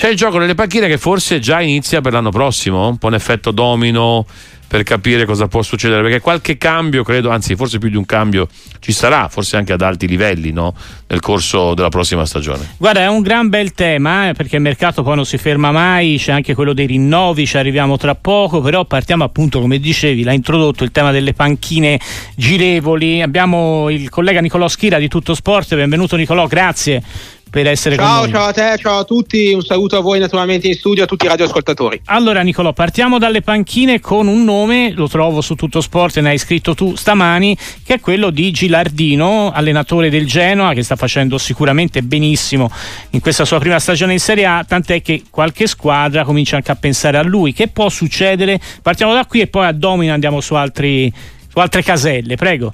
C'è il gioco nelle panchine che forse già inizia per l'anno prossimo, un po' un effetto domino per capire cosa può succedere, perché qualche cambio, credo, anzi forse più di un cambio ci sarà, forse anche ad alti livelli no? nel corso della prossima stagione. Guarda, è un gran bel tema, eh, perché il mercato poi non si ferma mai, c'è anche quello dei rinnovi, ci arriviamo tra poco, però partiamo appunto, come dicevi, l'ha introdotto il tema delle panchine girevoli. Abbiamo il collega Nicolò Schira di Tutto Sport, benvenuto Nicolò, grazie per essere ciao. Ciao a te, ciao a tutti, un saluto a voi naturalmente in studio, a tutti i radioascoltatori. Allora Nicolò, partiamo dalle panchine con un nome, lo trovo su Tutto Sport, ne hai scritto tu stamani, che è quello di Gilardino, allenatore del Genoa, che sta facendo sicuramente benissimo in questa sua prima stagione in Serie A, tant'è che qualche squadra comincia anche a pensare a lui. Che può succedere? Partiamo da qui e poi a Domino andiamo su, altri, su altre caselle, prego.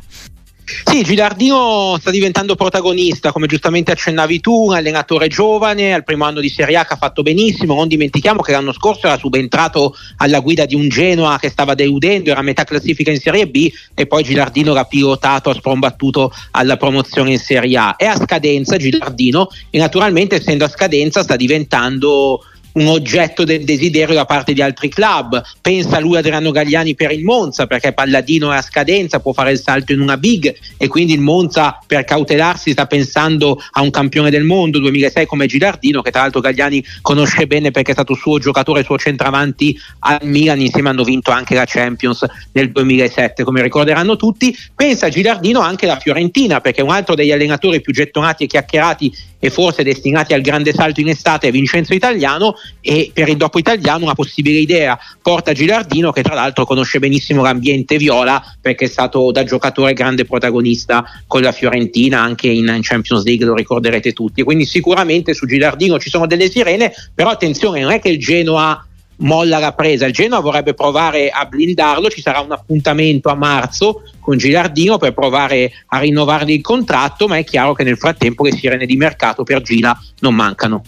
Sì, Gilardino sta diventando protagonista, come giustamente accennavi tu, un allenatore giovane, al primo anno di Serie A che ha fatto benissimo, non dimentichiamo che l'anno scorso era subentrato alla guida di un Genoa che stava deludendo, era a metà classifica in Serie B e poi Gilardino l'ha pilotato, ha sprombattuto alla promozione in Serie A. È a scadenza Gilardino e naturalmente essendo a scadenza sta diventando un oggetto del desiderio da parte di altri club. Pensa lui Adriano Gagliani per il Monza, perché Palladino è a scadenza, può fare il salto in una big e quindi il Monza per cautelarsi sta pensando a un campione del mondo 2006 come Gilardino, che tra l'altro Gagliani conosce bene perché è stato suo giocatore, suo centravanti al Milan, insieme hanno vinto anche la Champions nel 2007, come ricorderanno tutti. Pensa Gilardino anche la Fiorentina, perché un altro degli allenatori più gettonati e chiacchierati e forse destinati al grande salto in estate Vincenzo Italiano e per il dopo italiano una possibile idea. Porta Gilardino che tra l'altro conosce benissimo l'ambiente viola perché è stato da giocatore grande protagonista con la Fiorentina anche in Champions League lo ricorderete tutti. Quindi sicuramente su Gilardino ci sono delle sirene però attenzione non è che il Genoa molla la presa. Il Genoa vorrebbe provare a blindarlo, ci sarà un appuntamento a marzo con Gilardino per provare a rinnovargli il contratto, ma è chiaro che nel frattempo le sirene di mercato per Gila non mancano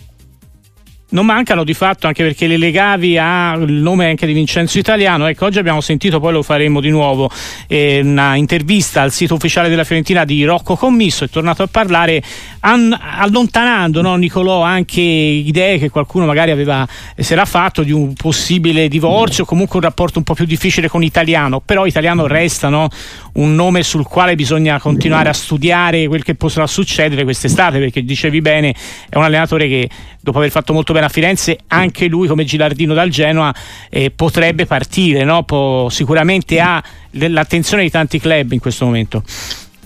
non mancano di fatto anche perché le legavi al nome anche di Vincenzo Italiano. Ecco, oggi abbiamo sentito, poi lo faremo di nuovo, eh, una intervista al sito ufficiale della Fiorentina di Rocco Commisso, è tornato a parlare an- allontanando no, Nicolò anche idee che qualcuno magari aveva, si era fatto di un possibile divorzio, comunque un rapporto un po' più difficile con Italiano, però Italiano resta no, un nome sul quale bisogna continuare a studiare quel che potrà succedere quest'estate, perché dicevi bene, è un allenatore che dopo aver fatto molto bene a Firenze, anche lui come Gilardino dal Genoa eh, potrebbe partire, no? Può, sicuramente ha l'attenzione di tanti club in questo momento.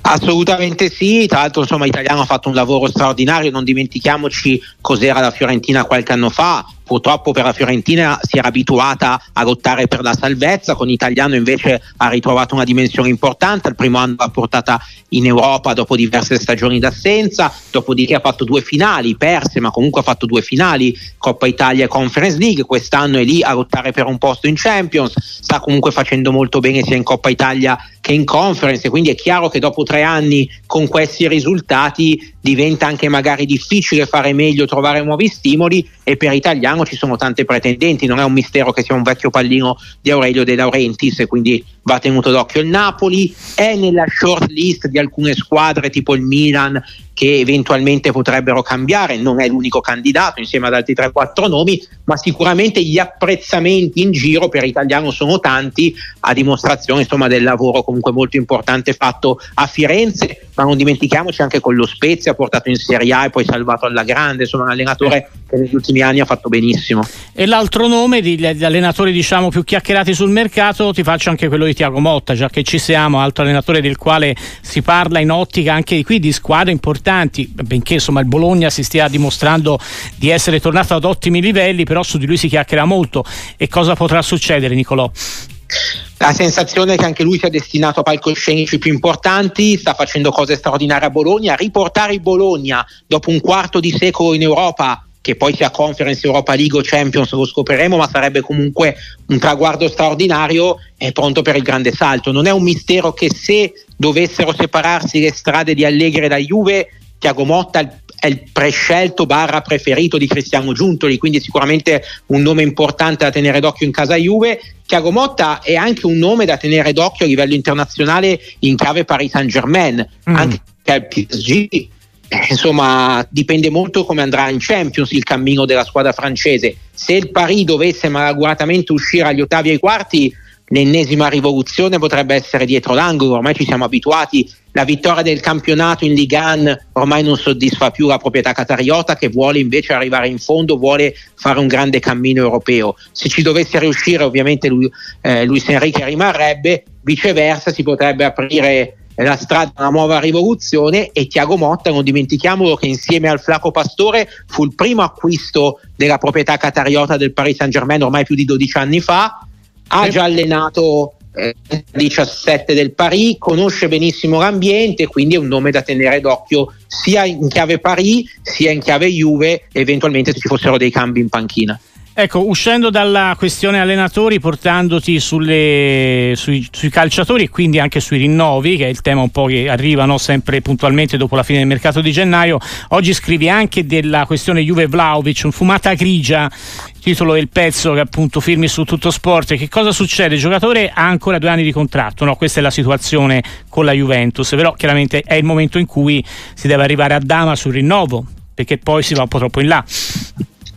Assolutamente sì, tra l'altro insomma Italiano ha fatto un lavoro straordinario, non dimentichiamoci cos'era la Fiorentina qualche anno fa, purtroppo per la Fiorentina si era abituata a lottare per la salvezza, con Italiano invece ha ritrovato una dimensione importante, il primo anno l'ha portata in Europa dopo diverse stagioni d'assenza, dopodiché ha fatto due finali, perse ma comunque ha fatto due finali, Coppa Italia e Conference League, quest'anno è lì a lottare per un posto in Champions, sta comunque facendo molto bene sia in Coppa Italia che in Conference, quindi è chiaro che dopo tre anni con questi risultati diventa anche magari difficile fare meglio, trovare nuovi stimoli e per Italiano ci sono tante pretendenti, non è un mistero che sia un vecchio pallino di Aurelio De Laurentiis quindi va tenuto d'occhio il Napoli, è nella short list di alcune squadre tipo il Milan che eventualmente potrebbero cambiare, non è l'unico candidato insieme ad altri 3-4 nomi, ma sicuramente gli apprezzamenti in giro per Italiano sono tanti, a dimostrazione insomma, del lavoro comunque molto importante fatto a Firenze, ma non dimentichiamoci anche con lo Spezia, portato in Serie A e poi salvato alla grande, insomma un allenatore che negli ultimi anni ha fatto benissimo. E l'altro nome degli allenatori diciamo più chiacchierati sul mercato, ti faccio anche quello di Tiago Motta, già che ci siamo, altro allenatore del quale si parla in ottica anche qui di squadre importanti benché insomma il Bologna si stia dimostrando di essere tornato ad ottimi livelli, però su di lui si chiacchiera molto. E cosa potrà succedere, Nicolò? La sensazione che anche lui sia destinato a palcoscenici più importanti, sta facendo cose straordinarie a Bologna. Riportare Bologna dopo un quarto di secolo in Europa che poi sia Conference Europa League o Champions lo scopriremo, ma sarebbe comunque un traguardo straordinario, è pronto per il grande salto. Non è un mistero che se dovessero separarsi le strade di Allegri da Juve, Tiago Motta è il prescelto barra preferito di Cristiano Giuntoli, quindi sicuramente un nome importante da tenere d'occhio in casa Juve. Tiago Motta è anche un nome da tenere d'occhio a livello internazionale in chiave Paris Saint Germain, mm. anche al PSG insomma dipende molto come andrà in Champions il cammino della squadra francese. Se il Paris dovesse malauguratamente uscire agli ottavi e ai quarti, l'ennesima rivoluzione potrebbe essere dietro l'angolo, ormai ci siamo abituati, la vittoria del campionato in Ligue 1 ormai non soddisfa più la proprietà catariota che vuole invece arrivare in fondo, vuole fare un grande cammino europeo. Se ci dovesse riuscire ovviamente lui, eh, Luis Enrique rimarrebbe, viceversa si potrebbe aprire la strada a una nuova rivoluzione e Tiago Motta, non dimentichiamolo che insieme al Flaco Pastore fu il primo acquisto della proprietà catariota del Paris Saint Germain ormai più di 12 anni fa, ha già allenato 17 del Paris, conosce benissimo l'ambiente, quindi è un nome da tenere d'occhio sia in chiave Paris sia in chiave Juve, eventualmente se ci fossero dei cambi in panchina. Ecco, uscendo dalla questione allenatori, portandoti sulle, sui, sui, calciatori e quindi anche sui rinnovi, che è il tema un po' che arriva no, sempre puntualmente dopo la fine del mercato di gennaio, oggi scrivi anche della questione Juve Vlaovic, un fumata grigia, titolo del pezzo che appunto firmi su Tutto Sport. Che cosa succede? Il giocatore ha ancora due anni di contratto, no? questa è la situazione con la Juventus, però chiaramente è il momento in cui si deve arrivare a Dama sul rinnovo, perché poi si va un po' troppo in là.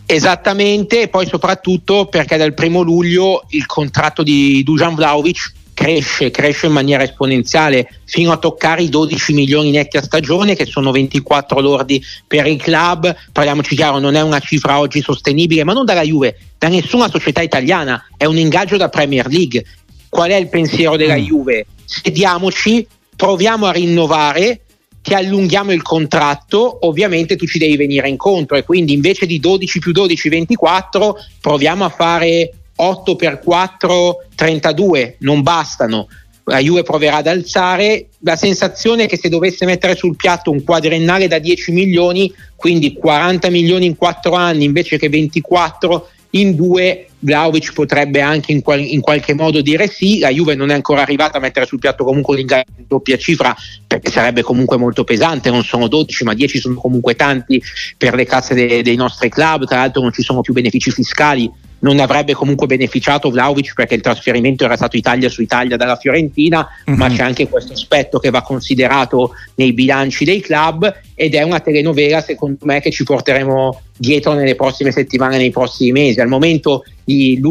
Esattamente, e poi soprattutto perché dal primo luglio il contratto di Dujan Vlaovic cresce, cresce in maniera esponenziale fino a toccare i 12 milioni netti a stagione che sono 24 lordi per il club, parliamoci chiaro, non è una cifra oggi sostenibile, ma non dalla Juve, da nessuna società italiana, è un ingaggio da Premier League. Qual è il pensiero della mm. Juve? Sediamoci, proviamo a rinnovare ti allunghiamo il contratto, ovviamente tu ci devi venire incontro e quindi invece di 12 più 12, 24, proviamo a fare 8 per 4, 32, non bastano. La Juve proverà ad alzare. La sensazione è che se dovesse mettere sul piatto un quadrennale da 10 milioni, quindi 40 milioni in 4 anni invece che 24 in 2, Vlaovic potrebbe anche in, qual- in, qualche modo dire sì, la Juve non è ancora arrivata a mettere sul piatto comunque l'ingaggio in doppia cifra perché sarebbe comunque molto pesante, non sono 12 ma 10 sono comunque tanti per le casse de- dei nostri club, tra l'altro non ci sono più benefici fiscali non avrebbe comunque beneficiato Vlaovic perché il trasferimento era stato Italia su Italia dalla Fiorentina, mm-hmm. ma c'è anche questo aspetto che va considerato nei bilanci dei club ed è una telenovela secondo me che ci porteremo dietro nelle prossime settimane, nei prossimi mesi. Al momento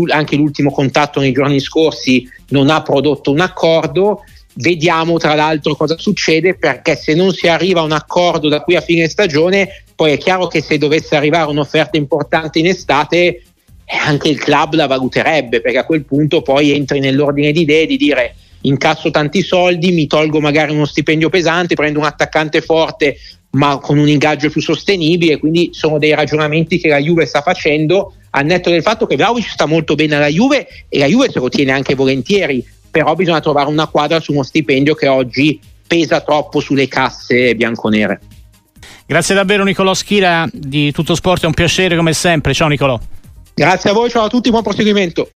anche l'ultimo contatto nei giorni scorsi non ha prodotto un accordo. Vediamo tra l'altro cosa succede perché se non si arriva a un accordo da qui a fine stagione, poi è chiaro che se dovesse arrivare un'offerta importante in estate, anche il club la valuterebbe perché a quel punto poi entri nell'ordine di idee di dire incasso tanti soldi, mi tolgo magari uno stipendio pesante, prendo un attaccante forte ma con un ingaggio più sostenibile, quindi sono dei ragionamenti che la Juve sta facendo al netto del fatto che Vlaovic sta molto bene alla Juve e la Juve se lo tiene anche volentieri, però bisogna trovare una quadra su uno stipendio che oggi pesa troppo sulle casse bianconere. Grazie davvero Nicolò Schira di Tutto Sport, è un piacere come sempre. Ciao Nicolò. Grazie a voi, ciao a tutti, buon proseguimento.